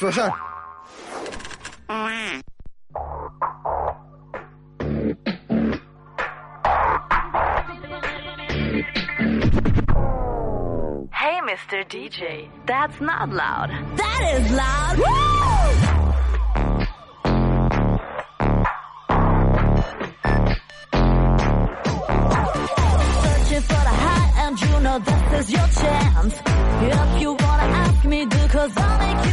fuck? Hey, Mr. DJ, that's not loud. That is loud. Woo! you know this is your chance. If you wanna ask me, do cause I'll make you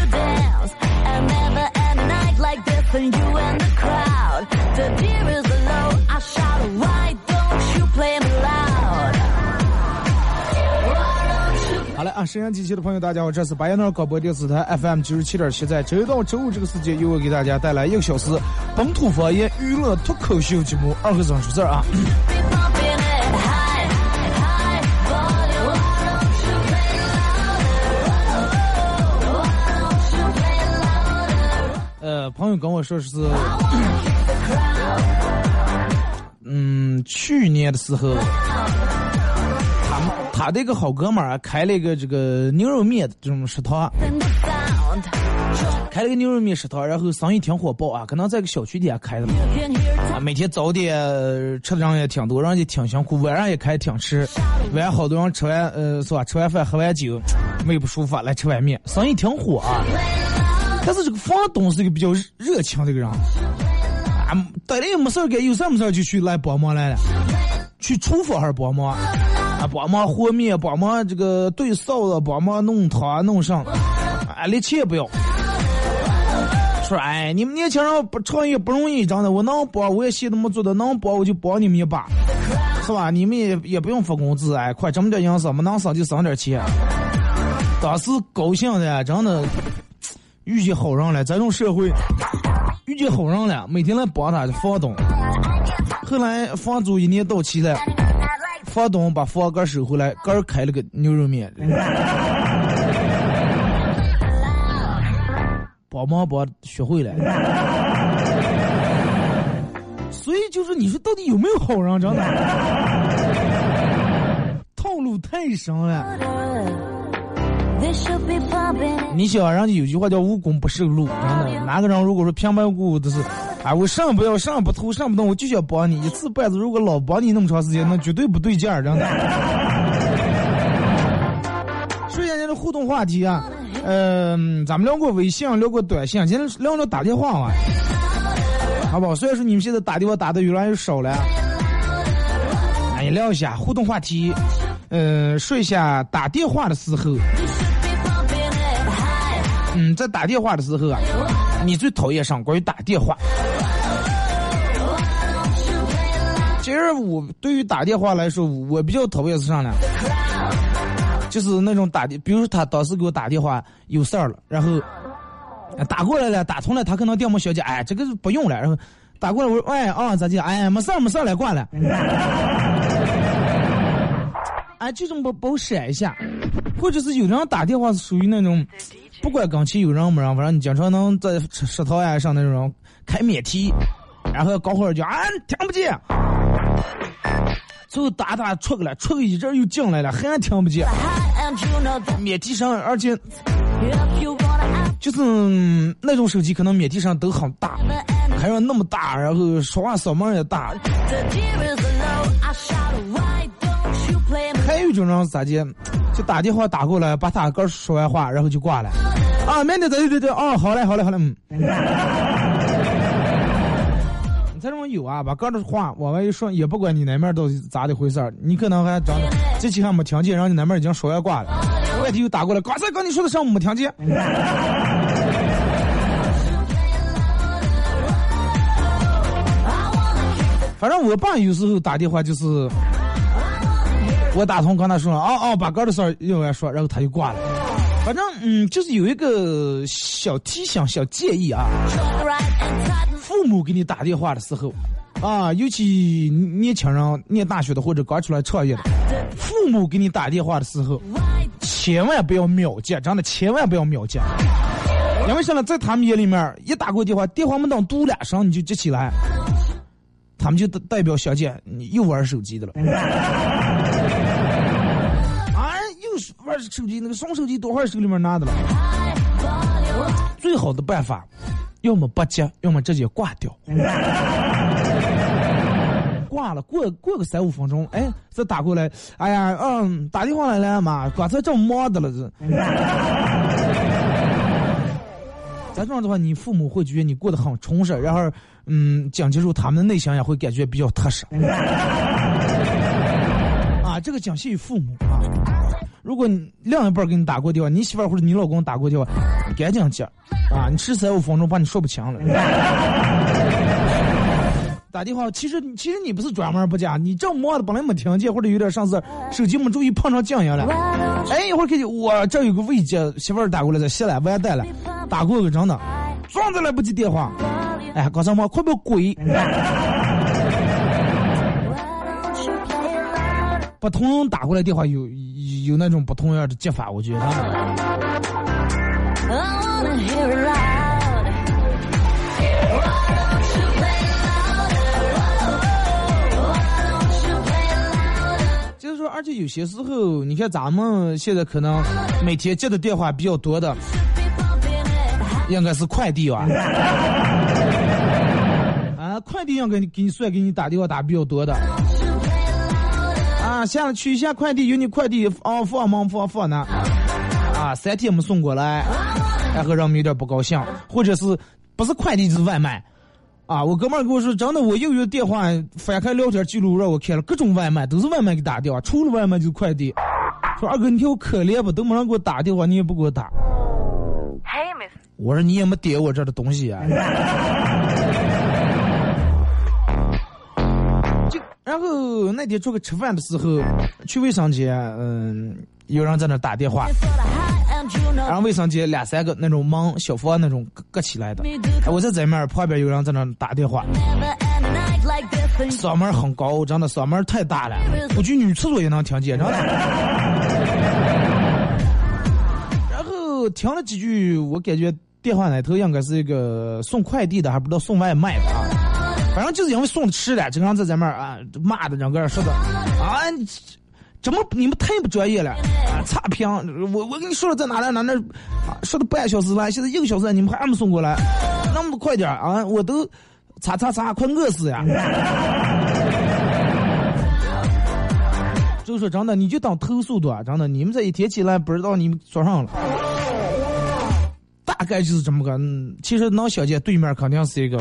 好嘞啊，沈阳机器的朋友，大家好，这次白彦淖广播电视台 FM 九十七点七，在周一到周五这个时间，又会给大家带来一个小时本土方言娱乐脱口秀节目《二和尚说事儿》啊。朋友跟我说是，嗯，去年的时候，他们他的一个好哥们儿开了一个这个牛肉面这种食堂，开了个牛肉面食堂，然后生意挺火爆啊，可能在个小区底下开的嘛。啊，每天早点吃的人也挺多，人也挺辛苦，晚上也开挺吃，晚上好多人吃完呃是吧？吃完饭喝完酒，胃不舒服来吃碗面，生意挺火啊。但是这个房东是一个比较热情的一个人，啊，逮了也没事干，有事儿没事就去来帮忙来了，去厨房还是帮忙，啊，帮忙和面，帮忙这个兑臊子，帮忙弄汤弄上，啊，连钱也不要。说哎，你们年轻人不创业不容易，真的，我能帮我也闲的没做的，能帮我就帮你们一把，是吧？你们也也不用发工资，哎，快挣点营生嘛，能省就省点钱。当时高兴的真的遇见好人了，这种社会遇见好人了，每天来帮他的房东。后来房租一年到期了，房东把房根收回来，个儿开了个牛肉面。帮忙帮学会了。所以就是你说到底有没有好人，真的 套路太深了。你想，人家有句话叫无功不受禄，真的。哪个人如果说平白无故的是，啊，我上不要上不图上不动，我就想帮你一次半次，如果老帮你那么长时间，那绝对不对劲儿，真的。说一下今天的互动话题啊，嗯、咱们聊过微信，聊过短信，今天聊聊打电话啊，好不好？虽然说你们现在打电话打的越来越少了，哎，聊一下互动话题，呃，说一下打电话的时候。嗯，在打电话的时候啊，你最讨厌上关于打电话。其实我对于打电话来说，我比较讨厌是啥呢？就是那种打电，比如说他当时给我打电话有事儿了，然后打过来了，打通了，他可能电话小姐，哎，这个不用了，然后打过来，我说，喂啊，咋地？哎，没事儿没事儿了，挂了。哎，这种不把我闪一下，或者是有人打电话是属于那种，不管跟前有人没人，反正你经常能在食食堂呀上那种开免提，然后搞会儿就啊听不见，最后打打出去了，出去一阵又进来了，还听不见。免提声，而且就是、嗯那种手机可能免提声都很大，还有那么大，然后说话嗓门也大，有一种人咋的，就打电话打过来，把他刚说完话，然后就挂了。啊，明天对对对，哦，好嘞，好嘞，好嘞，嗯。你这种有啊，把刚的话往外一说，也不管你那面都是咋的回事儿，你可能还真的这期还没听见，然后你那面已经说完挂了，外地又打过来，刚才跟你说的上午没听见。反正我爸有时候打电话就是，我打通刚他说了，哦哦，把哥的事儿又来说，然后他就挂了。反正嗯，就是有一个小提醒、小建议啊。父母给你打电话的时候，啊，尤其年轻人念大学的或者刚出来创业的，父母给你打电话的时候，千万不要秒接，真的千万不要秒接。因为现在？在他们眼里面，一打过电话，电话没等嘟两声你就接起来，他们就代表小姐你又玩手机的了。玩手机，那个双手机多会手里面拿的了。最好的办法，要么不接，要么直接挂掉。挂了，过过个三五分钟，哎，再打过来，哎呀，嗯，打电话来了嘛，刚才正忙的了这。再这样的话，你父母会觉得你过得很充实，然后，嗯，讲清楚他们的内心也会感觉比较踏实。这个讲信于父母啊。如果你另一半给你打过电话，你媳妇或者你老公打过电话，赶紧接啊！你迟三五分钟，把你说不清了。打电话，其实其实你不是专门不接，你正忙的本来没听见，或者有点上事，手机没注意碰上静音了。哎，一会儿看见我这有个未接，媳妇打过来，的下来完蛋了，打过个真的，撞的来不接电话。哎，刚才嘛，快不要鬼！不同打过来电话有有那种不同样的接法，我觉得。就是说，而且有些时候，你看咱们现在可能每天接的电话比较多的，应该是快递吧？啊，快递应该给你算给你打电话打比较多的。啊，下取一下快递，有你快递啊放忙放放呢？啊，三天没送过来，然后让我们有点不高兴，或者是不是快递就是外卖？啊，我哥们儿跟我说，真的，我又有电话翻开聊天记录让我看了，各种外卖都是外卖给打电话，除了外卖就是快递。说二哥，你看我可怜不？都没人给我打电话，你也不给我打。我说你也没点我这儿的东西啊。然后那天出去吃饭的时候，去卫生间，嗯，有人在那打电话。然后卫生间两三个那种门小房那种隔起来的，我在这面旁边有人在那打电话，嗓门很高，真的嗓门太大了，我去女厕所也能听见，真的。然后听了几句，我感觉电话那头应该是一个送快递的，还不知道送外卖的啊，反正就是因为送的迟了，经常在咱们啊骂的，整个说的啊。怎么你们太不专业了啊！差评，我我跟你说了在哪来哪那，说了半小时了，现在一个小时，你们还没送过来，那么快点啊！我都擦擦擦，快饿死呀！就说真的，你就当投诉多，真的，你们这一天起来不知道你们做上了，大概就是这么个。其实能想见，对面肯定是一个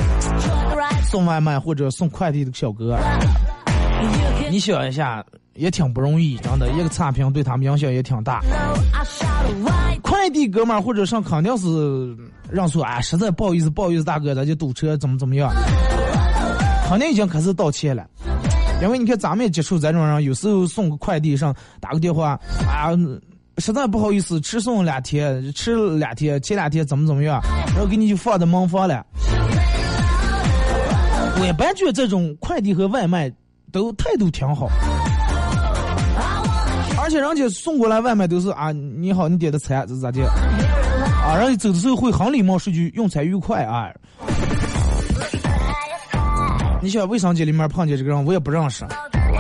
送外卖或者送快递的小哥。你想一下，也挺不容易，真的，一个差评对他们影响也挺大。快递哥们儿或者上肯定是让说，啊，实在不好意思，不好意思，大哥，咱就堵车，怎么怎么样？肯定已经开始道歉了，因为你看咱们也接触这种人，有时候送个快递上打个电话，啊，实在不好意思，迟送两天，迟两天，前两天怎么怎么样，然后给你就放在门房了。我一般觉得这种快递和外卖。都态度挺好，而且人家送过来外卖都是啊，你好，你点的餐是咋的？啊，人家走的时候会很礼貌说句用餐愉快啊。你想卫生间里面碰见这个人，我也不认识，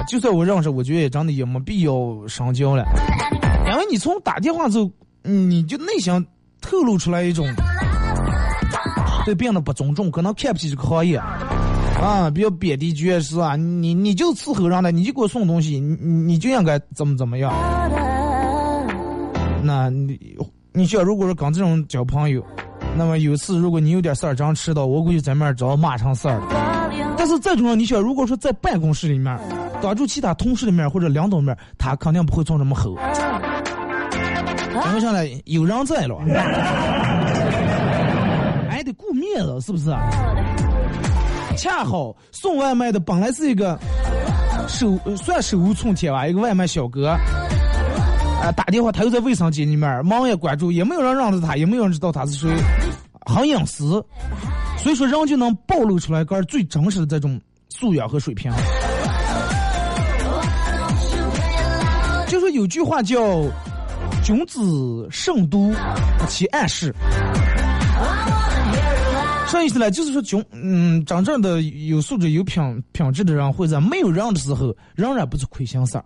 就算我认识，我觉得也真的也没必要深交了，因为你从打电话之后，你就内心透露出来一种对别的不尊重，可能看不起这个行业。啊，比较贬低爵士啊！你你就伺候上的，你就给我送东西，你你就应该怎么怎么样。那你你想，如果是刚这种交朋友，那么有次如果你有点事儿，样迟到，我估计在面找骂成事儿。但是这种你想，如果说在办公室里面，当住其他同事的面或者领导面，他肯定不会这么吼。因为啥呢？有人在了，哎得顾面子，是不是？恰好送外卖的本来是一个手算手无寸铁吧，一个外卖小哥，啊，打电话他又在卫生间里面，忙也关注，也没有人认识他，也没有人知道他是谁，很隐私。所以说，人就能暴露出来个最真实的这种素养和水平。就说有句话叫“君子慎独，其暗室”。啥意思呢？就是说，穷嗯，真正的有素质、有品品质的人，会在没有人的时候，仍然不是亏心事儿。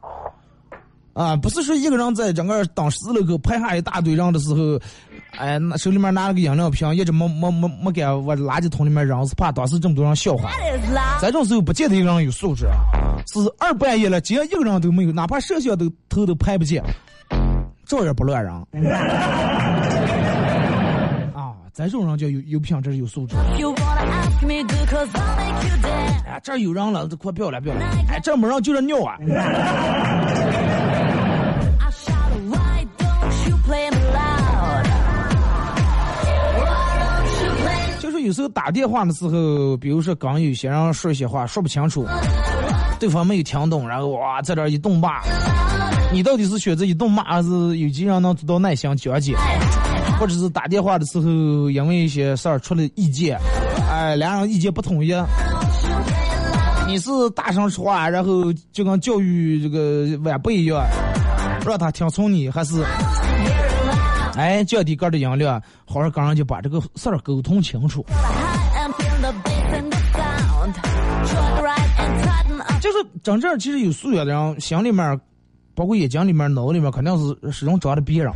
啊，不是说一个人在整个当十字路口排下一大堆人的时候，哎，那手里面拿了个饮料瓶，一直没没没没敢往垃圾桶里面扔，是怕当时这么多人笑话。在这种时候，不见得一个人有素质，是二半夜了，只要一个人都没有，哪怕摄像都头都拍不见，照样不乱扔。这种人叫有有品质、有素质。哎，这有人了，这快不要了，不要了！哎，这没人就是尿啊！就是有时候打电话的时候，比如说刚有些人说一些话说不清楚，对方没有听懂，然后哇在这一顿骂，你到底是选择一顿骂，还是有几人能做到耐心讲解？或者是打电话的时候因为一些事儿出了意见，哎，两人意见不统一，你是大声说话，然后就跟教育这个晚辈一样，让他听从你，还是？哎，降低个的音量，好好跟人家把这个事儿沟通清楚。就是真正其实有素养的人，心里面，包括眼睛里面、脑里面，肯定是始终装着别人，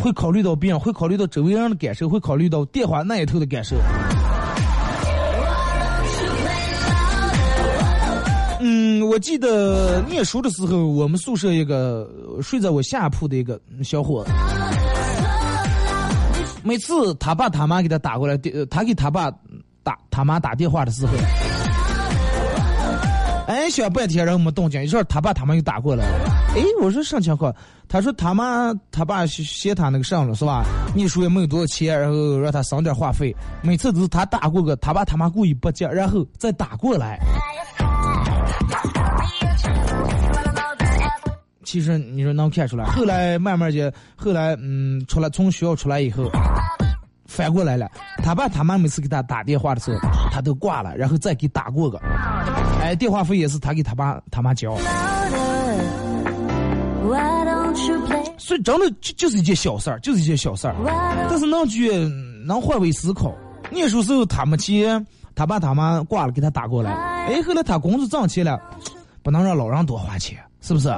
会考虑到别人，会考虑到周围人的感受，会考虑到电话那一头的感受。嗯，我记得念书的时候，我们宿舍一个睡在我下铺的一个小伙子。每次他爸他妈给他打过来电，他给他爸打他妈打电话的时候，哎，想半天然后没动静，一会儿他爸他妈又打过来了。哎，我说啥情况？他说他妈他爸嫌他那个上了是吧？秘书也没有多少钱，然后让他省点话费。每次都是他打过个，他爸他妈故意不接，然后再打过来。其实你说能看出来，后来慢慢的，后来嗯，出来从学校出来以后，反过来了。他爸他妈每次给他打电话的时候，他都挂了，然后再给打过个，哎，电话费也是他给他爸他妈交。所以真的就就是一件小事儿，就是一件小事儿。但是那句能换位思考，念书时候他没钱，他爸他妈挂了给他打过来，哎，后来他工资挣钱了，不能让老人多花钱，是不是？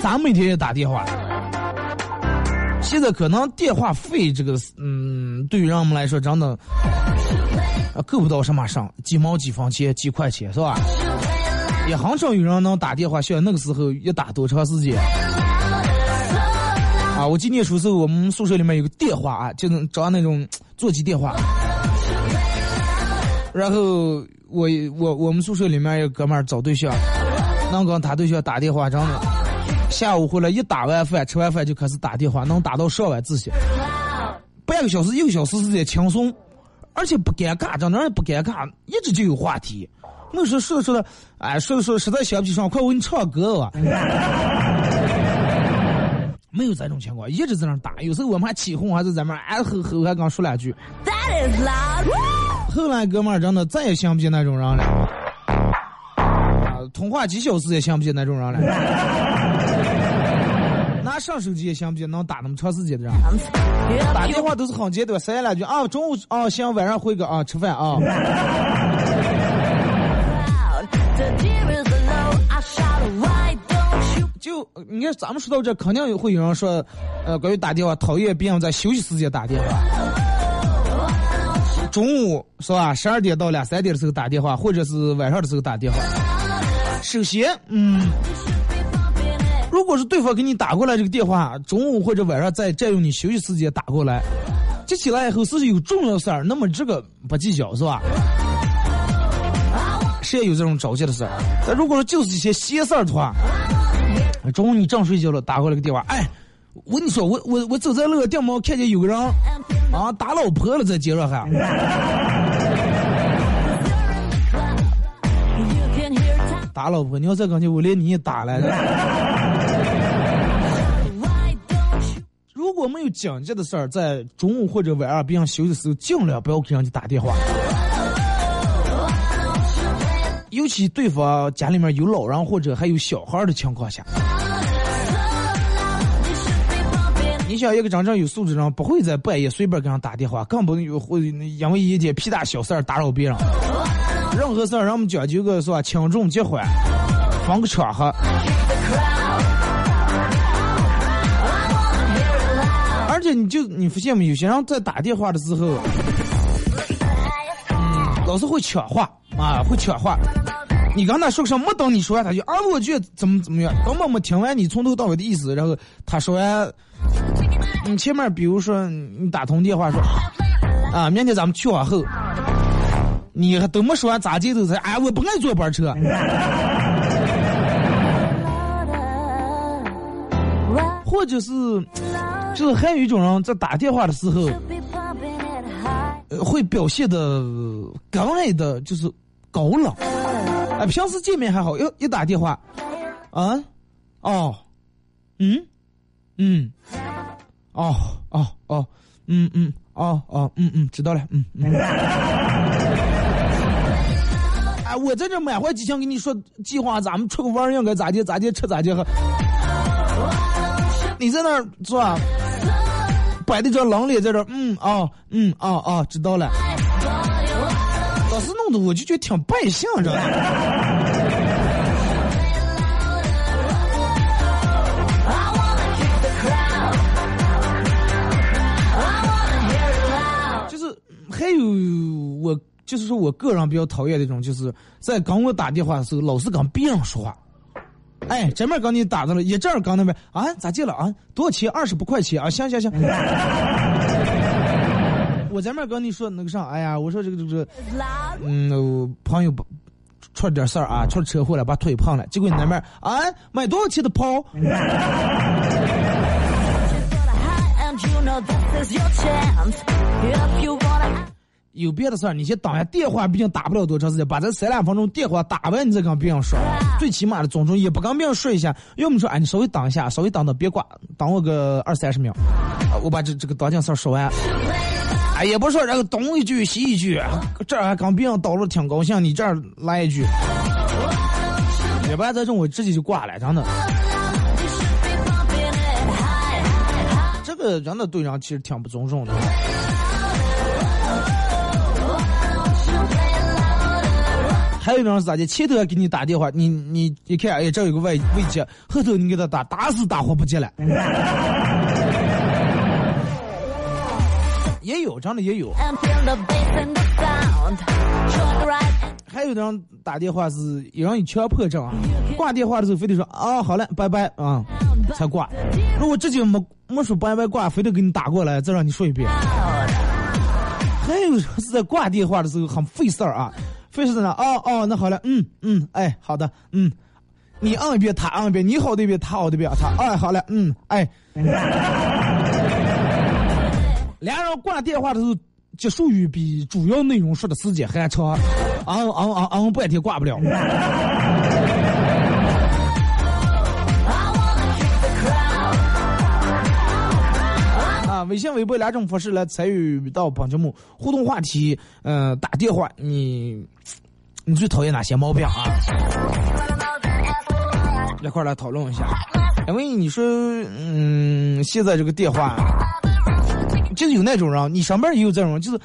咱每天也打电话，现在可能电话费这个，嗯，对于人们来说，真的啊够不到什么上，几毛几分钱，几块钱是吧？也很少有人能打电话，像那个时候要打多长时间？啊，我今年书时候，我们宿舍里面有个电话啊，就能找那种座机电话，然后。我我我们宿舍里面有哥们儿找对象，能跟他对象打电话，真的，下午回来一打完饭，吃完饭就开始打电话，能打到上晚自习，半个小时一个小时时间轻松，而且不尴尬，真的也不尴尬，一直就有话题。那时候说着说着，哎，说着说着实在想不起上，快我给你唱歌吧。没有这种情况，一直在那打，有时候我们还起哄，还是在那哎吼吼，还刚说两句。That is love 后来哥们儿真的再也想不起那种人了，啊，通话几小时也想不起那种人了，拿上手机也想不起能打那么长时间的人，打电话都是很简短，三言两句啊，中午啊行，晚上回个啊，吃饭啊。就你看咱们说到这，肯定会有人说，呃，关于打电话讨厌别人在休息时间打电话。中午是吧？十二点到两三点的时候打电话，或者是晚上的时候打电话。首先，嗯，如果是对方给你打过来这个电话，中午或者晚上在占用你休息时间打过来，接起来以后是有重要事儿，那么这个不计较是吧？谁也有这种着急的事儿。但如果说就是一些闲事儿的话，中午你正睡觉了，打过来个电话，哎。我跟你说，我我我走在那个店门，看见有个人啊打老婆了，在街上还。打老婆，你要再刚去，我连你也打了。如果没有紧急的事儿，在中午或者晚上别人休息的时候，尽量不要给人家打电话。尤其对方家里面有老人或者还有小孩的情况下，你想一个真正有素质人，不会在半夜随便给人打电话，更不会因为一件屁大小事儿打扰别人。任何事儿，让我们讲究个是吧，轻重结缓，分个场合。而且你就你发现没？有些人在打电话的时候，嗯，老是会抢话啊，会抢话。你刚才说什么？没等你说完，他就啊，我觉得怎么怎么样，根本没听完你从头到尾的意思。然后他说完，你前面比如说你打通电话说啊，明天咱们去往后，你还都没说完咋接都是哎，我不爱坐班车。或者是，就是还有一种人在打电话的时候，会表现的刚爱的，就是高冷。哎，平时见面还好，要一打电话，啊，哦，嗯，嗯，哦，哦，哦，嗯嗯，哦哦，嗯嗯，知道了，嗯嗯。哎，我在这满怀激情跟你说计划，咱们出个玩应该咋地咋地，吃咋地喝。你在那儿是吧？摆的这冷脸在这，嗯哦，嗯哦，哦，知道了。我就觉得挺败相，知道吗？就是还有我，就是说我个人比较讨厌的一种，就是在跟我打电话的时候，老是跟别人说话。哎，这面刚你打到了，一阵儿刚那边啊，咋进了啊？多少钱？二十不块钱啊！行行行。我前面跟你说那个啥，哎呀，我说这个这个，嗯，朋友不出了点事儿啊，出了车祸了，把腿碰了。结果你那边啊，买多少钱的包？有别的事儿，你先当下电话，毕竟打不了多长时间，把这三两分钟电话打完，你再跟别人说。最起码的，总中也不跟别人说一下。要么说，哎，你稍微等一下，稍微等等，别挂，等我个二三十秒，我把这这个当件事儿说完。哎，也不说，然后东一句西一句，这儿还跟别人叨了挺高兴，你这儿来一句，要不然这种我直接就挂了，真的。这个真的对人其实挺不尊重的。还有一种是咋的？前头还给你打电话，你你一看，哎，这有个未未接，后头你给他打，打死打活不接了。也有，真的也有。还有的人打电话是有人有强迫症啊，挂电话的时候非得说啊好了，拜拜啊才挂。如果直接没没说拜拜挂，非得给你打过来，再让你说一遍。还有是在挂电话的时候很费事儿啊。费事在哪？哦哦，那好了，嗯嗯，哎，好的，嗯，你按一遍，他按一遍，你好的一遍，他好的一遍，他，哎，好了，嗯，哎，俩人挂电话的时候，结束语比主要内容说的时间还长，昂昂昂昂半天挂不了。啊微信、微博两种方式来参与到本节目互动话题。嗯，打电话，你你最讨厌哪些毛病啊？一块来讨论一下。因为你说，嗯，现在这个电话，就是有那种人，你上班也有这种，就是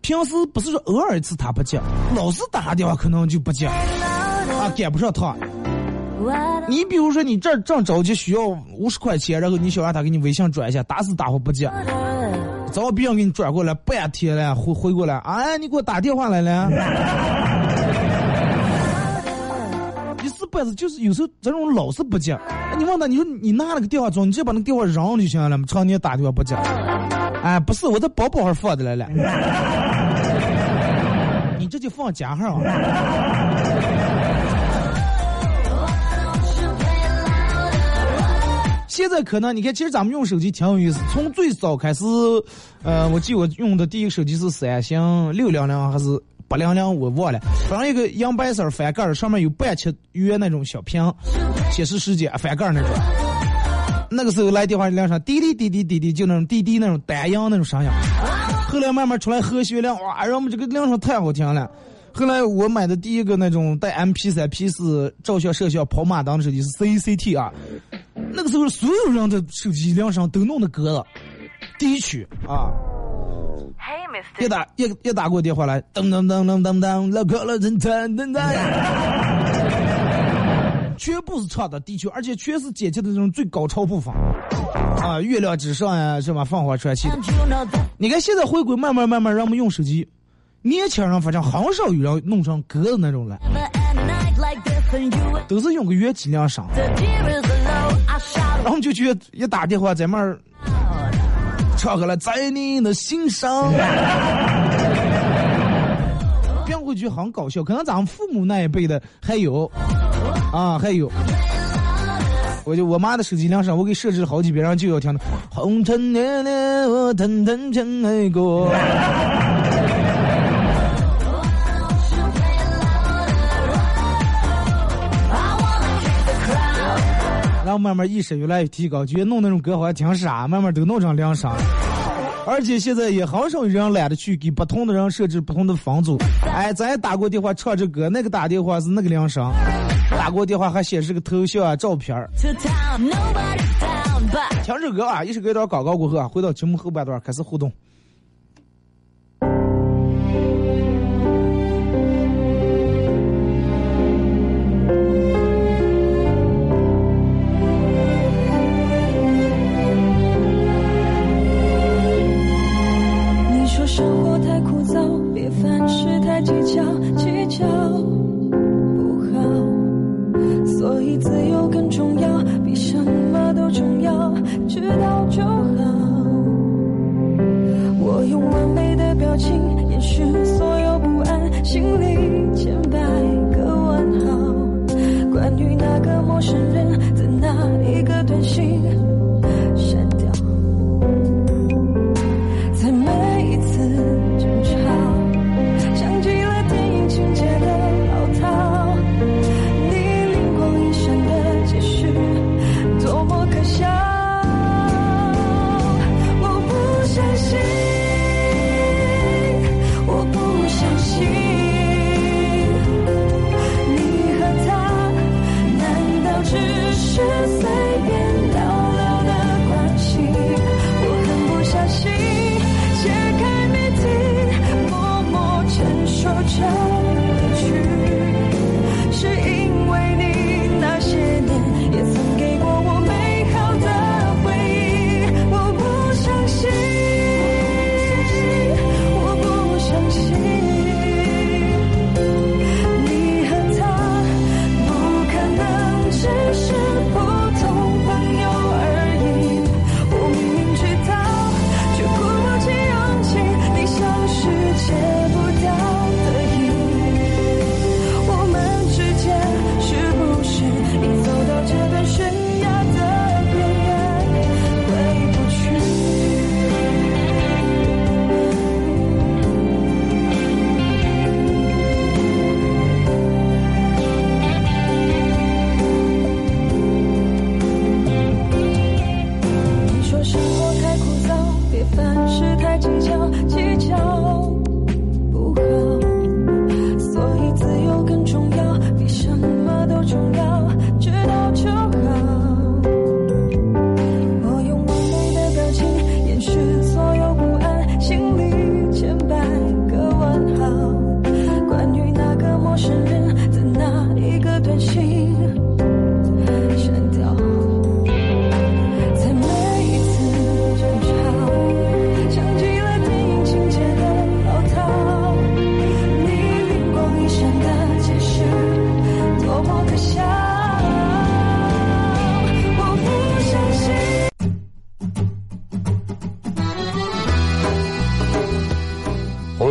平时不是说偶尔一次他不接，老是打他电话可能就不接，啊，赶不上趟。你比如说，你这正着急需要五十块钱，然后你想让他给你微信转一下，打死打活不接，早别人给你转过来，半天了回回过来，哎，你给我打电话来了，不是就是有时候这种老是不接，你问他，你说你拿了个电话装，你直接把那电话扔了就行了嘛，常年打电话不接，哎，不是我在包包上放的来了，你这就放加号。现在可能你看，其实咱们用手机挺有意思。从最早开始，呃，我记得我用的第一个手机是三星六零零还是八零零我忘了，反正一个洋白色翻盖儿，上面有半切圆那种小屏，显示时间翻盖那种。那个时候来电话铃声滴滴滴滴滴滴，就那种滴滴那种单音那种声音。后来慢慢出来和弦了，哇，让我们这个铃声太好听了。后来我买的第一个那种带 M P 三 P 四照相摄像跑马灯的手机是 C C T 啊。那个时候所有人的手机铃声都弄的歌了，低曲啊。一打一一打过电话来，噔噔噔噔噔噔，全部是唱的地球，而且全是剪辑的这种最高潮步伐。啊，月亮之上呀，什么凤凰传奇。你看现在回归，慢慢慢慢，让我们用手机，年轻人反正很少有人弄成歌的那种了，都是用个原机量上，然后就觉得一打电话在那儿。唱歌了，在你的心上，别人会觉得很搞笑。可能咱们父母那一辈的还有，啊，还有，我就我妈的手机铃声，我给设置了好几遍，然后就要听的。红尘恋恋，我等等真爱过。然后慢慢意识越来越提高，觉得弄那种歌好像挺傻，慢慢都弄成铃声。而且现在也很少有人懒得去给不同的人设置不同的房组。哎，咱也打过电话唱这歌，那个打电话是那个铃声，打过电话还显示个头像啊、照片儿。听这歌啊，一首歌一段广告过后啊，回到节目后半段开始互动。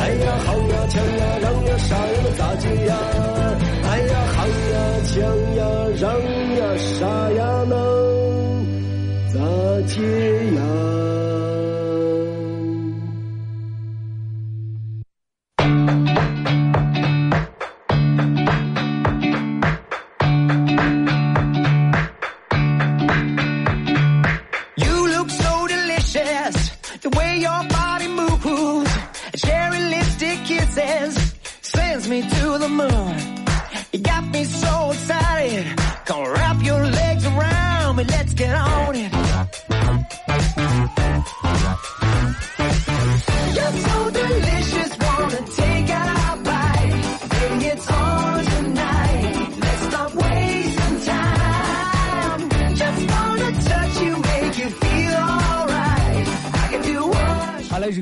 哎呀，好呀，钱呀，让呀，啥呀咋接呀？哎呀，好呀，钱呀，让呀，啥呀能咋接呀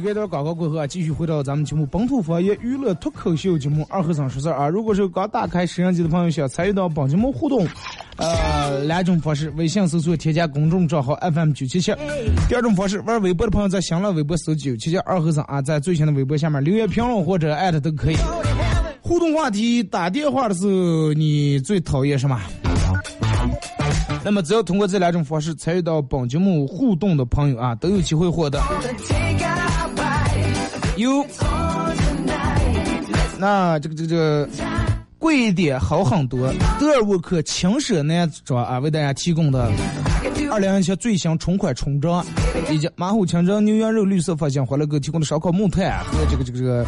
这段广告过后啊，继续回到咱们节目本土方言娱乐脱口秀节目二和尚说事儿啊。如果是刚打开摄像机的朋友，想参与到本节目互动，呃，两种方式：微信搜索添加公众账号 FM 九七七；第二种方式，玩微博的朋友在新浪微博搜九七七二和尚啊，在最新的微博下面留言评论或者艾特都可以。互动话题：打电话的时候你最讨厌什么？那么，只要通过这两种方式参与到本节目互动的朋友啊，都有机会获得有 Tonight, 那这个这个这个贵一点好很多，德尔沃克轻奢男装啊，为大家提供的二零一七最新春款春装，以及马虎清蒸牛羊肉绿色发型欢乐哥提供的烧烤木炭和这个这个这个，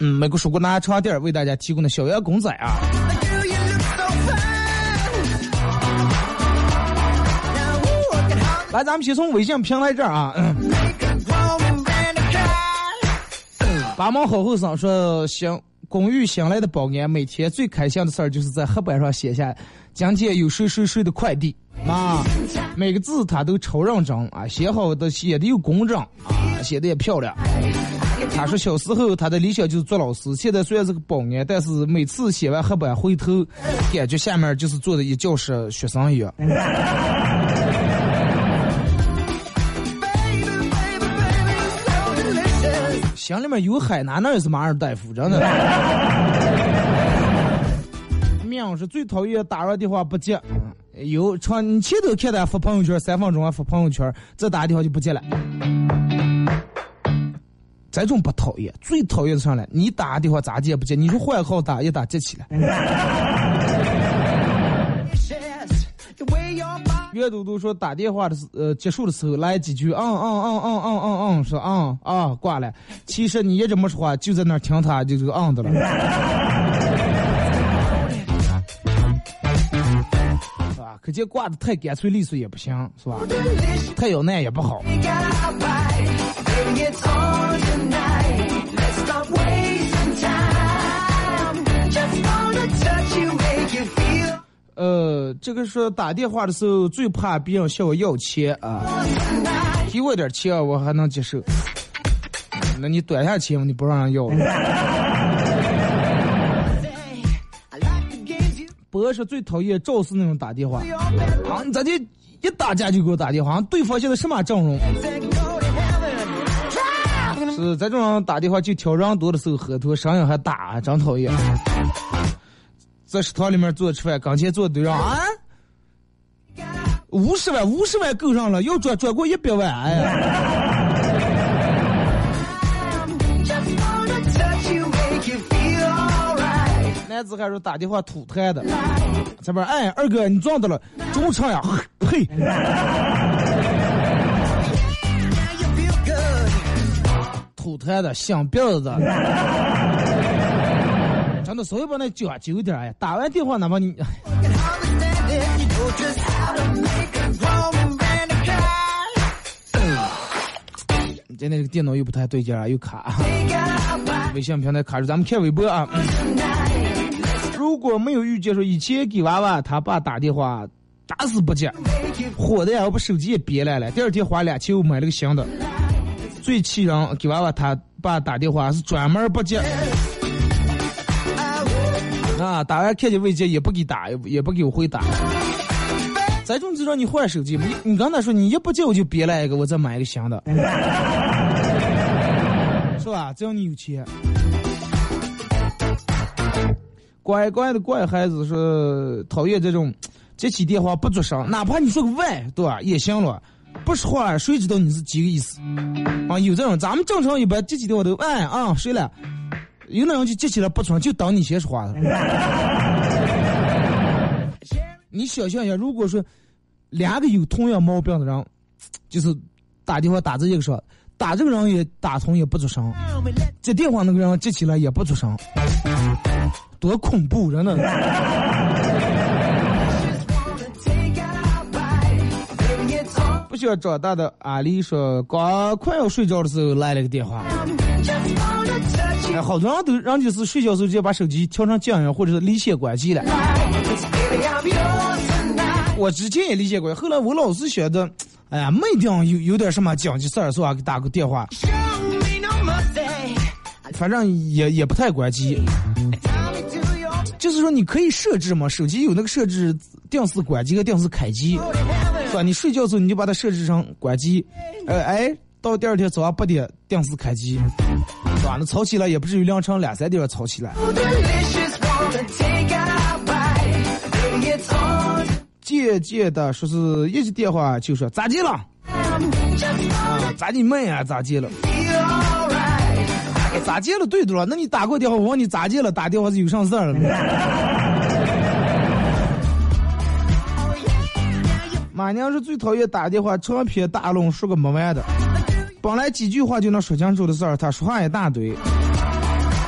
嗯，美国蔬果拿茶店为大家提供的小羊公仔啊。来，咱们先从微信平台这儿啊，嗯八毛好后生说，新公寓新来的保安每天最开心的事儿就是在黑板上写下今天有谁谁谁的快递啊，每个字他都超认真啊，写好的写的又工整啊，写的也漂亮。他说小时候他的理想就是做老师，现在虽然是个保安，但是每次写完黑板回头，感觉下面就是坐的一教室学生一样。心里面有海，哪那也是马尔代夫，真的。命是最讨厌打完电话不接，有传你前头看他发朋友圈，三分钟还发朋友圈，再打电话就不接了。这种不讨厌，最讨厌的上来，你打电话咋接不接？你说换号打一打接起来。阅读都说打电话的时呃结束的时候来几句，嗯嗯嗯嗯嗯嗯嗯，说嗯啊挂了。其实你一直没说话，就在那儿听他就这个嗯的了。是吧？可见挂的太干脆利索也不行，是吧？太有耐也不好。呃，这个说打电话的时候最怕别人向我要钱啊，给我点钱我还能接受。那你短下钱你不让人要了。博是最讨厌赵四那种打电话，啊，你咋的一打架就给我打电话？对方现在什么阵容？是咱这种打电话就挑人多的时候喝多，声音还大，真讨厌。在食堂里面坐着吃饭，跟前坐堆上啊，五十万，五十万够上了，要转转过一百万，哎呀. 男子还说打电话吐痰的，这边哎，二哥你撞到了，中午唱呀，嘿.吐痰的，想别的，真的稍微把那讲究点哎，打完电话哪怕你。今天这个电脑又不太对劲儿啊，又卡。微信平台卡住，咱们看微博啊。如果没有遇见说以前给娃娃他爸打电话，打死不接，火的呀，我把手机也别来了。第二天花两千五买了个新的。最气人，给娃娃他爸打电话是专门不接。啊，打完看见未接也不给打，也不给我回打。这种就让你换手机，你你刚才说你一不接我就别来一个，我再买一个新的，是吧？只要你有钱。乖乖的乖孩子说讨厌这种接起电话不做声，哪怕你说个喂，对吧？也行了。不说话，谁知道你是几个意思？啊，有这种，咱们正常一般接起电话都喂啊，睡了？有那人就接起来不说，就等你先说话了。你想象一下，如果说两个有同样毛病的人，就是打电话打这一个说，打这个人也打通也不出声，接电话那个人接起来也不出声，多恐怖人呢！不需要长大的阿丽说，刚快要睡觉的时候来了个电话。好多人都人就是睡觉时候直接把手机调成静音或者是离线关机了。我之前也理解过，后来我老是觉得，哎呀，没定有有点什么紧急事儿，说给打个电话，反正也也不太关机。就是说，你可以设置嘛，手机有那个设置定时关机和定时开机，是吧？你睡觉时候你就把它设置成关机，呃，哎，到第二天早上八点定时开机，是吧？那吵起来也不至于凌晨两三点吵起来。渐渐的说是一接电话就说咋接了？咋你妹啊？咋接了？咋接了？对的了，那你打过电话，我问你咋接了？打电话是有啥事儿了？马娘是最讨厌打电话长篇大论说个没完的，本来几句话就能说清楚的事儿，他说话一大堆，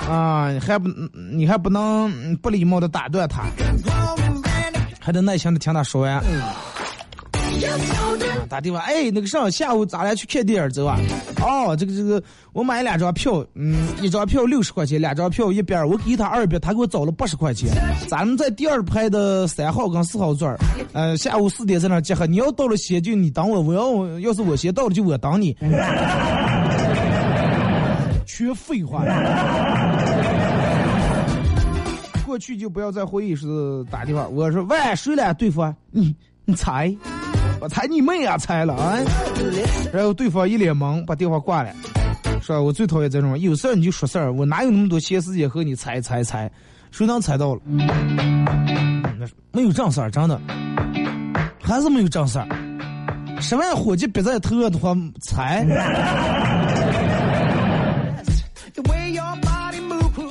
啊，还不你还不能不礼貌的打断他，还得耐心的听他说完。打电话，哎，那个上下午咱俩去看电影走啊？哦，这个这个，我买两张票，嗯，一张票六十块钱，两张票一边，我给他二边，他给我找了八十块钱。咱们在第二排的三号跟四号座儿，呃，下午四点在那集合。你要到了先就你等我，我要要是我先到了就我等你。全废话。过去就不要在会议室打电话。我说喂，谁来？对方，你你猜。我猜你妹啊！猜了啊！然后对方一脸懵，把电话挂了。说我最讨厌这种，有事儿你就说事儿，我哪有那么多闲时间和你猜猜猜？谁能猜到了？那没有正事儿，真的，还是没有正事儿。十万火急逼在头的话，猜。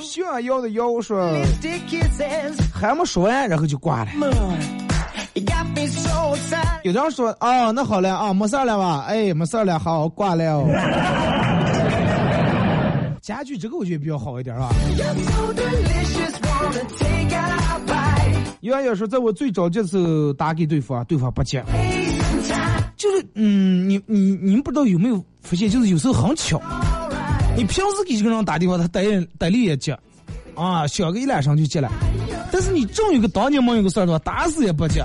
炫耀的妖说，还没说完，然后就挂了。有人说哦，那好了啊，没事了吧？哎，没事了，好挂了。家具这个我觉得比较好一点啊。圆圆说，在我最着急的时候打给对方，对方不接。就是嗯，你你你们不知道有没有发现，就是有时候很巧，你平时给这个人打电话，他逮逮力也接，啊，响个一两声就接了。但是你正有个当年没有个事儿的话，打死也不接。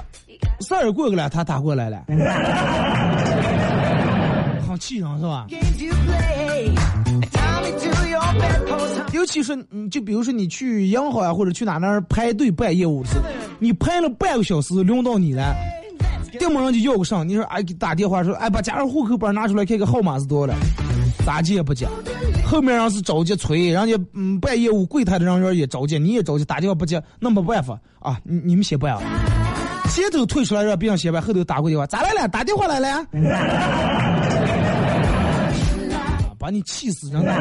事儿过去了，他打过来了，好气人是吧？尤其是你就比如说你去银行啊，或者去哪那儿排队办业务的时候，你排了半个小时，轮到你了，电马上就要个上，你说哎打电话说哎把家人户口本拿出来看看号码是多少了，咋接也不接，后面人是着急催，人家嗯办业务柜台的人员也着急，你也着急，打电话不接，那没办法啊，你你们先办啊。先头退出来让别人先办，后头打过电话，咋来了？打电话来了，把你气死人了！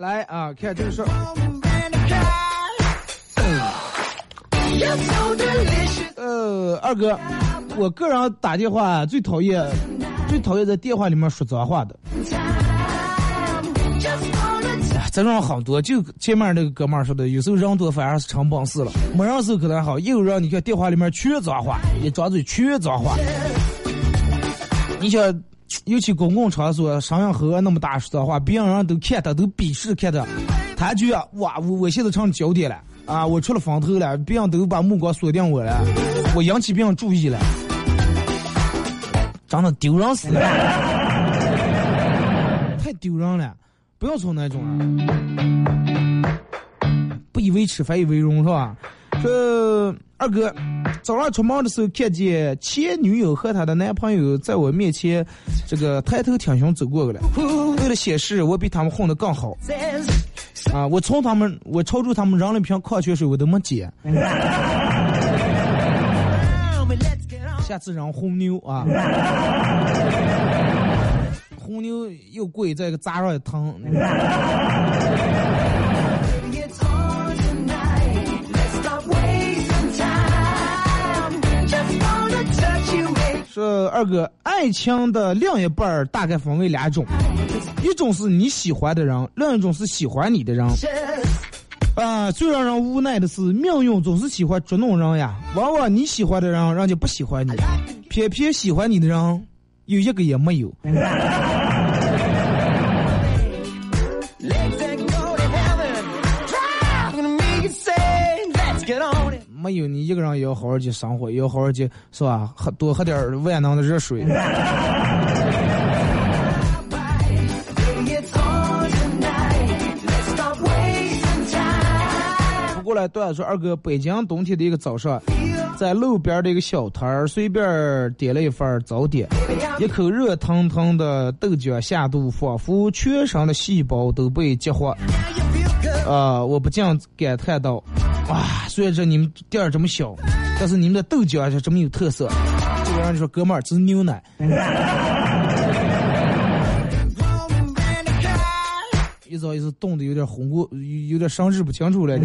来啊，看这个事儿。呃，二哥，我个人打电话最讨厌，最讨厌在电话里面说脏话的。这种好多，就前面那个哥们儿说的，有时候人多反而是成本事了。没人时候可能好，有人你看电话里面全脏话，一张嘴全脏话。你想，尤其公共场所，声音和那么大说脏话，别人都看他，都鄙视看他，他觉得哇，我我现在成焦点了。啊！我出了风头了，别人都把目光锁定我了，我引起别人注意了。真的丢人死了，太丢人了，不要从那种啊，不以为耻反以为荣是吧？说二哥，早上出门的时候看见前女友和她的男朋友在我面前，这个抬头挺胸走过去了。为了显示我比他们混得更好，啊，我从他们，我朝住他们扔了一瓶矿泉水，我都没接。下次扔红牛啊，红牛又贵，这个砸上也疼。说二哥，爱情的另一半大概分为两种，一种是你喜欢的人，另一种是喜欢你的人。啊，最让人无奈的是，命运总是喜欢捉弄人呀。往往你喜欢的人，人家不喜欢你；偏偏喜欢你的人，有一个也没有。没有你一个人也要好好去生活，也要好好去，是吧？喝多喝点万能的热水。不过来段说二哥，北京冬天的一个早上，在路边的一个小摊儿，随便点了一份早点，一口热腾腾的豆浆下肚，仿佛全身的细胞都被激活。啊，我不禁感叹道：哇，虽然说你们店儿这么小，但是你们的豆浆是这么有特色。这个人就说哥们儿，这是牛奶。一早一是冻得有点红过，有点神志不清楚了。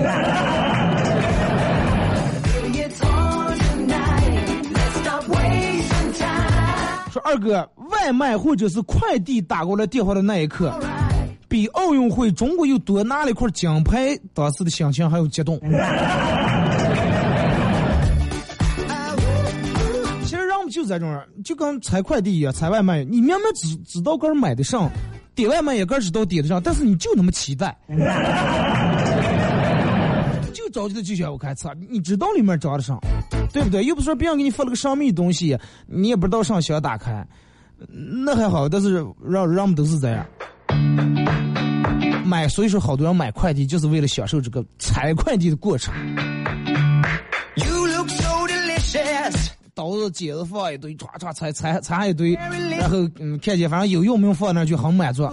说二哥，外卖或者是快递打过来电话的那一刻，比奥运会中国又多拿了一块奖牌，当时的心情还有激动。其实人们就在这种人，就跟拆快递一样，拆外卖，你明明知知道个买的上。点外卖也个知道点得上，但是你就那么期待，就着急的就想我开吃，你知道里面装的上，对不对？又不是说别人给你发了个神秘东西，你也不知道上想打开，那还好。但是让让们都是这样买，所以说好多人买快递就是为了享受这个拆快递的过程。刀子、剪子放一堆，唰唰拆拆拆一堆，然后嗯，看见反正有用没用放那就很满足，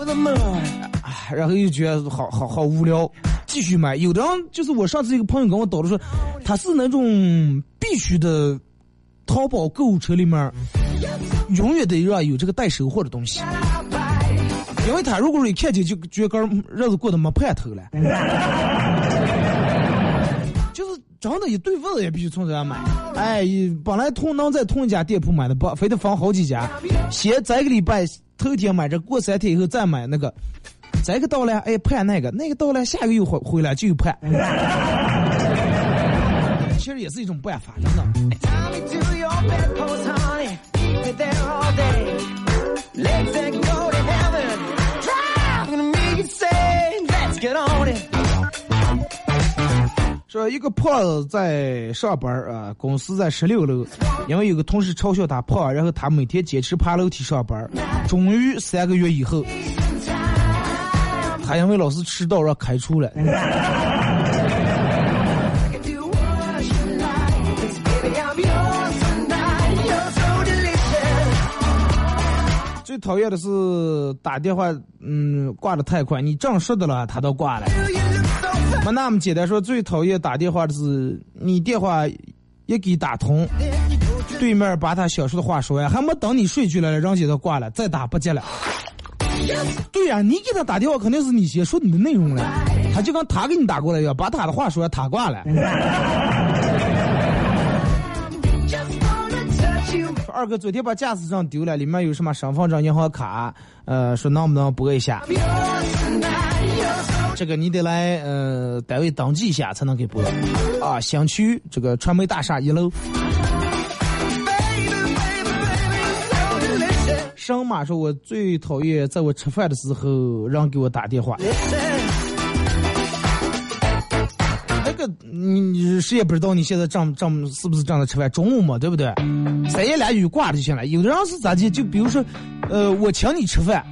然后又觉得好好好无聊，继续买。有的人就是我上次一个朋友跟我叨的说，他是那种必须的，淘宝购物车里面永远得让有这个带收货的东西，因为他如果说一看见就觉得日子过得没盼头了。就是真的，一对份子也必须从这买。哎，本来同能在同一家店铺买的不，非得放好几家。先这个礼拜头天买着，过三天以后再买那个。这个到了，哎，盼那个；那个到了，下个又回回来就有盼。其实也是一种办法，真的。说一个胖子在上班啊，公司在十六楼，因为有个同事嘲笑他胖，然后他每天坚持爬楼梯上班。终于三个月以后，他因为老是迟到让开除了。最讨厌的是打电话，嗯，挂的太快，你正说的了，他都挂了。没那么简单，说最讨厌打电话的是你电话一给打通，对面把他想说的话说完，还没等你睡去了，人家就挂了，再打不接了。对呀，你给他打电话肯定是你先说你的内容了，他就跟他给你打过来一样，把他的话说完，他挂了。二哥昨天把驾驶证丢了，里面有什么身份证、银行卡，呃，说能不能拨一下？这个你得来呃单位登记一下才能给播 啊！新区这个传媒大厦一楼。上马说，我最讨厌在我吃饭的时候让给我打电话。那个你你谁也不知道你现在正正是不是正在吃饭，中午嘛，对不对？三言两语挂了就行了。有的人是咋的？就比如说，呃，我请你吃饭，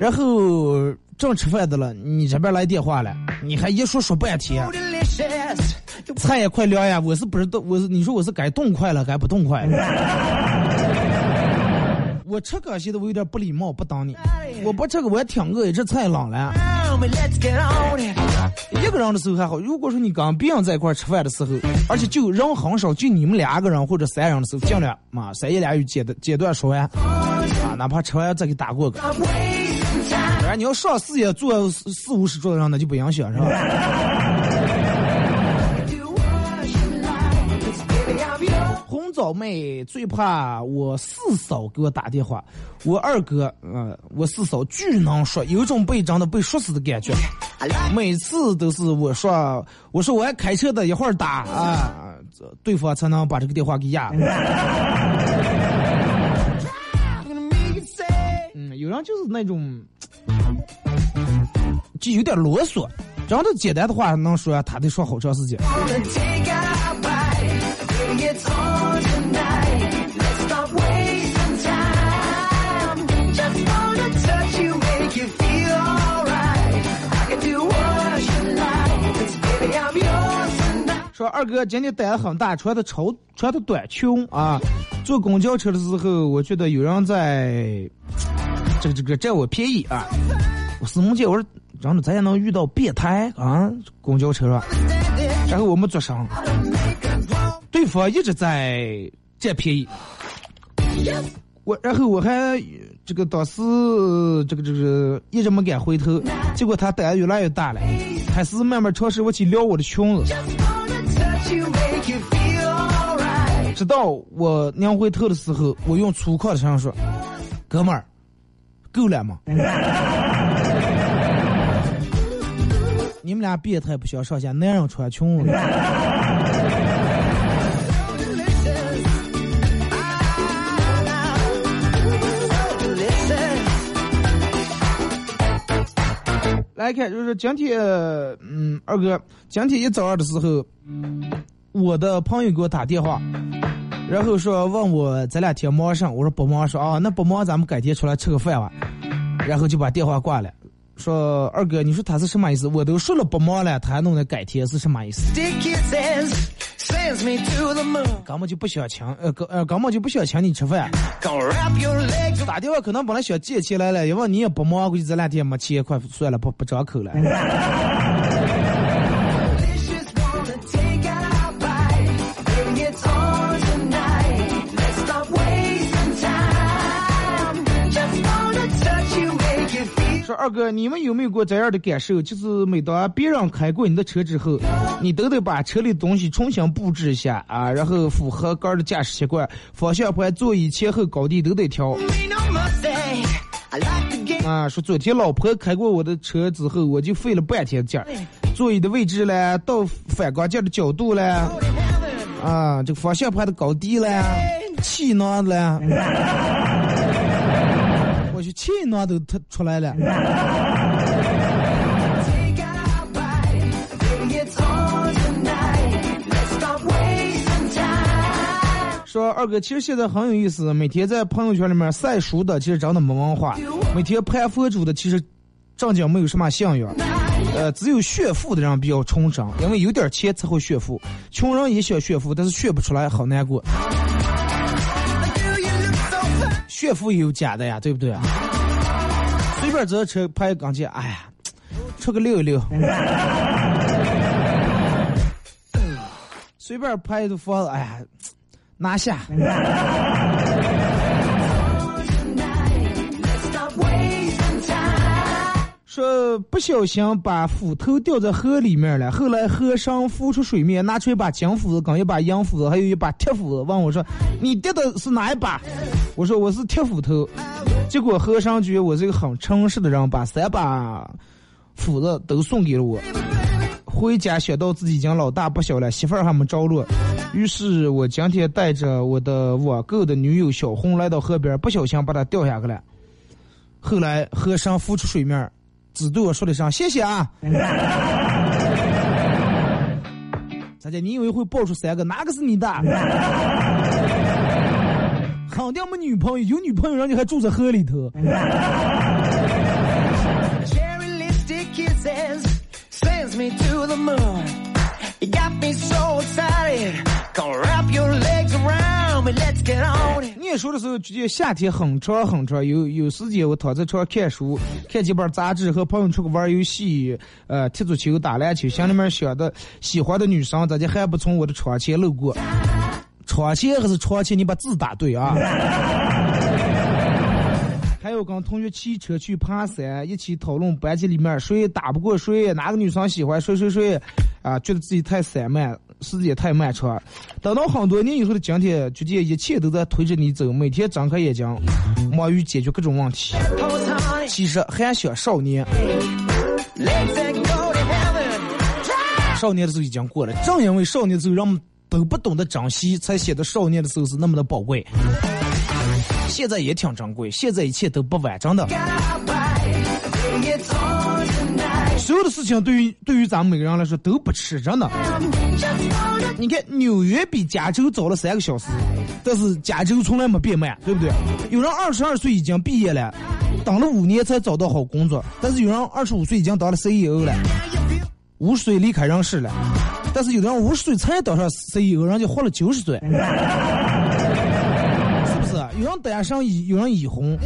然后正吃饭的了，你这边来电话了，你还一说说半天，菜也快凉呀，我是不知道，我是你说我是该动筷了，该不动筷。我吃个现在我有点不礼貌，不当你。我不吃个我也挺饿，这菜冷了。一个人的时候还好，如果说你跟别人在一块吃饭的时候，而且就人很少，就你们两个人或者三人的时候，尽量嘛三言两语简单简短说完，啊，哪怕吃完再给打过个。当然你要上四也坐四四五十桌子上，那就不影响是吧. 红枣妹最怕我四嫂给我打电话，我二哥，呃，我四嫂巨能说，有一种被真的被说死的感觉。每次都是我说，我说我要开车的，一会儿打啊，这对方才能把这个电话给压。嗯，有人就是那种，就有点啰嗦。这样的简单的话能说他得说好长时间。说二哥今天胆子很大穿的超穿的短裙啊。坐公交车的时候我觉得有人在这个这个占我便宜啊。我司梦姐，我说然后，咱也能遇到变态啊，公交车上。然后我们坐上，对方一直在占便宜。我然后我还这个当时这个这个一直没敢回头，结果他胆子越来越大了，开始慢慢尝试我去撩我的裙子。直到我娘回头的时候，我用粗犷的声音说：“哥们儿，够了吗？” 你们俩变态不相上下，男人穿裙子。来看，就是今天，嗯，二哥，今天一早上的时候，我的朋友给我打电话，然后说问我咱俩天忙上，我说不忙，说啊，那不忙，咱们改天出来吃个饭吧，然后就把电话挂了。说二哥，你说他是什么意思？我都说了不忙了，他还弄的改天是什么意思.根本就不想请，呃，根呃根本就不想请你吃饭。打电话可能本来想借钱来了，因为你也不忙，估计这两天没钱，快算了，不不张口了。说二哥，你们有没有过这样的感受？就是每当别人开过你的车之后，你都得把车里的东西重新布置一下啊，然后符合杆儿的驾驶习惯，方向盘、座椅前后高低都得调.啊。说昨天老婆开过我的车之后，我就费了半天劲儿，座椅的位置嘞，到反光镜的角度嘞，啊，这个方向盘的高低嘞，气囊嘞，我 去气囊都他出来了。说二哥，其实现在很有意思，每天在朋友圈里面晒书的，其实真的没文化；每天拍佛珠的，其实正经没有什么信仰。呃，只有炫富的人比较崇尚，因为有点钱才会炫富。穷人也想炫富，但是炫不出来，好难过。炫富有假的呀，对不对啊？随便坐车拍个钢琴，哎呀，出个溜一溜。随便拍一个房子，哎呀，拿下。说不小心把斧头掉在河里面了，后来河上浮出水面，拿出一把金斧子，跟一把银斧子，还有一把铁斧子，问我说：“你掉的是哪一把？”我说：“我是铁斧头。”结果和尚觉得我是一个很诚实的人，把三把斧子都送给了我。回家想到自己已经老大不小了，媳妇儿还没着落，于是我今天带着我的网购的女友小红来到河边，不小心把她掉下去了。后来和尚浮出水面，只对我说了一声谢谢啊。咋的？你以为会爆出三个？哪个是你的？肯定没女朋友，有女朋友人家还住在河里头。念书的时候，觉得夏天很长很长，有有时间我躺在床上看书，看几本杂志，和朋友出去玩游戏，呃，踢足球、打篮球，心里面想的喜欢的女生，咋就还不从我的窗前路过？窗前还是窗前？你把字打对啊！还有跟同学骑车去爬山，一起讨论班级里面谁打不过谁，哪个女生喜欢谁谁谁，啊，觉得自己太散漫，时间太漫长。等到很多年以后的今天，就见一切都在推着你走，每天睁开眼睛，忙于解决各种问题。其实还想少年.少年的时候已经过了，正因为少年的时候人们都不懂得珍惜，才显得少年的时候是那么的宝贵。现在也挺珍贵，现在一切都不完整的。所有的事情对于对于咱们每个人来说都不吃着呢。你看纽约比加州早了三个小时，但是加州从来没变慢，对不对？有人二十二岁已经毕业了，等了五年才找到好工作，但是有人二十五岁已经当了 CEO 了，五十岁离开人世了，但是有的人五十岁才当上 CEO，人家活了九十岁，是不是？有人单身，有人已婚，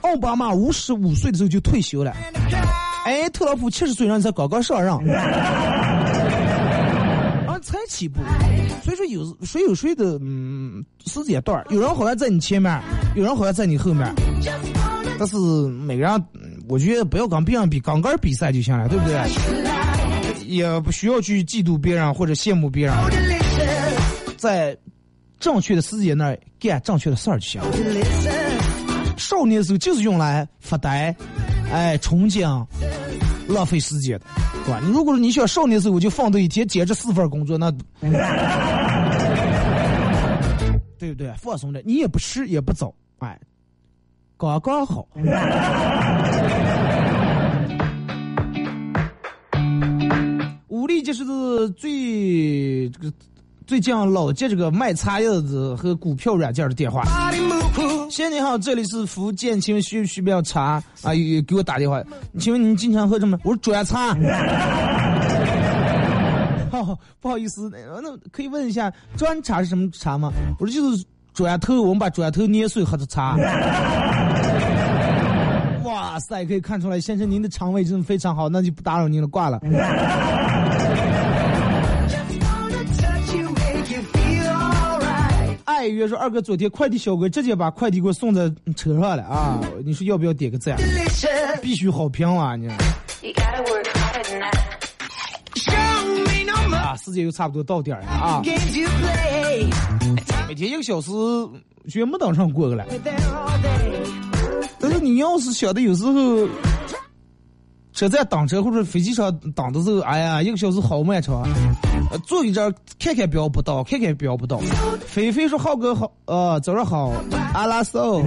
奥巴马五十五岁的时候就退休了。哎，特朗普七十岁人才刚刚上任，啊，才起步，所以说有谁有谁的嗯时间段有人好像在你前面，有人好像在你后面，但是每个人，我觉得不要跟别人比，刚刚比赛就行了，对不对？也不需要去嫉妒别人或者羡慕别人，在正确的时间那儿干正确的事儿就行了。少年时候就是用来发呆，哎，憧憬，浪费时间的，对吧？你如果说你想少年时候我就放到一天兼职四份工作，那对不对？放松的，你也不迟也不早，哎，刚刚好。武力就是最这个最近老接这个卖茶叶子和股票软件的电话。先生你好，这里是福建，请问需不需要茶啊？有给我打电话，请问您经常喝什么？我说转茶。好，不好意思，那可以问一下砖茶是什么茶吗？我说就是砖头，我们把砖头捏碎喝的茶。哇塞，可以看出来，先生您的肠胃真的非常好，那就不打扰您了，挂了。爱约说二哥，昨天快递小哥直接把快递给我送在车上了啊！你说要不要点个赞？必须好评啊你啊，时间又差不多到点儿了啊.每天一个小时，觉得没当上过个了。但是你要是晓得有时候车站挡车或者飞机上挡的时候，哎呀，一个小时好漫长。呃，坐一阵看看表不到，看看表不到。菲菲说：“浩哥好，呃，早上好，阿拉索。”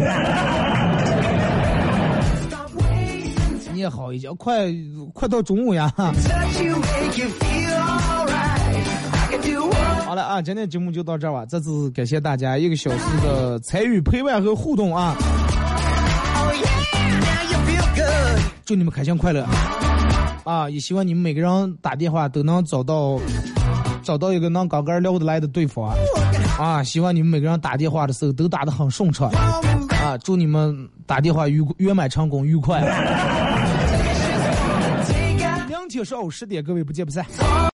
你也好一些，快快到中午呀！好了啊，今天节目就到这儿吧。再次感谢大家一个小时的参与、陪伴和互动啊！祝你们开心快乐啊！也希望你们每个人打电话都能找到找到一个能刚刚聊得来的对方啊！希望你们每个人打电话的时候都打得很顺畅啊！祝你们打电话愉圆满成功、愉快。明天上午十点，各位不见不散。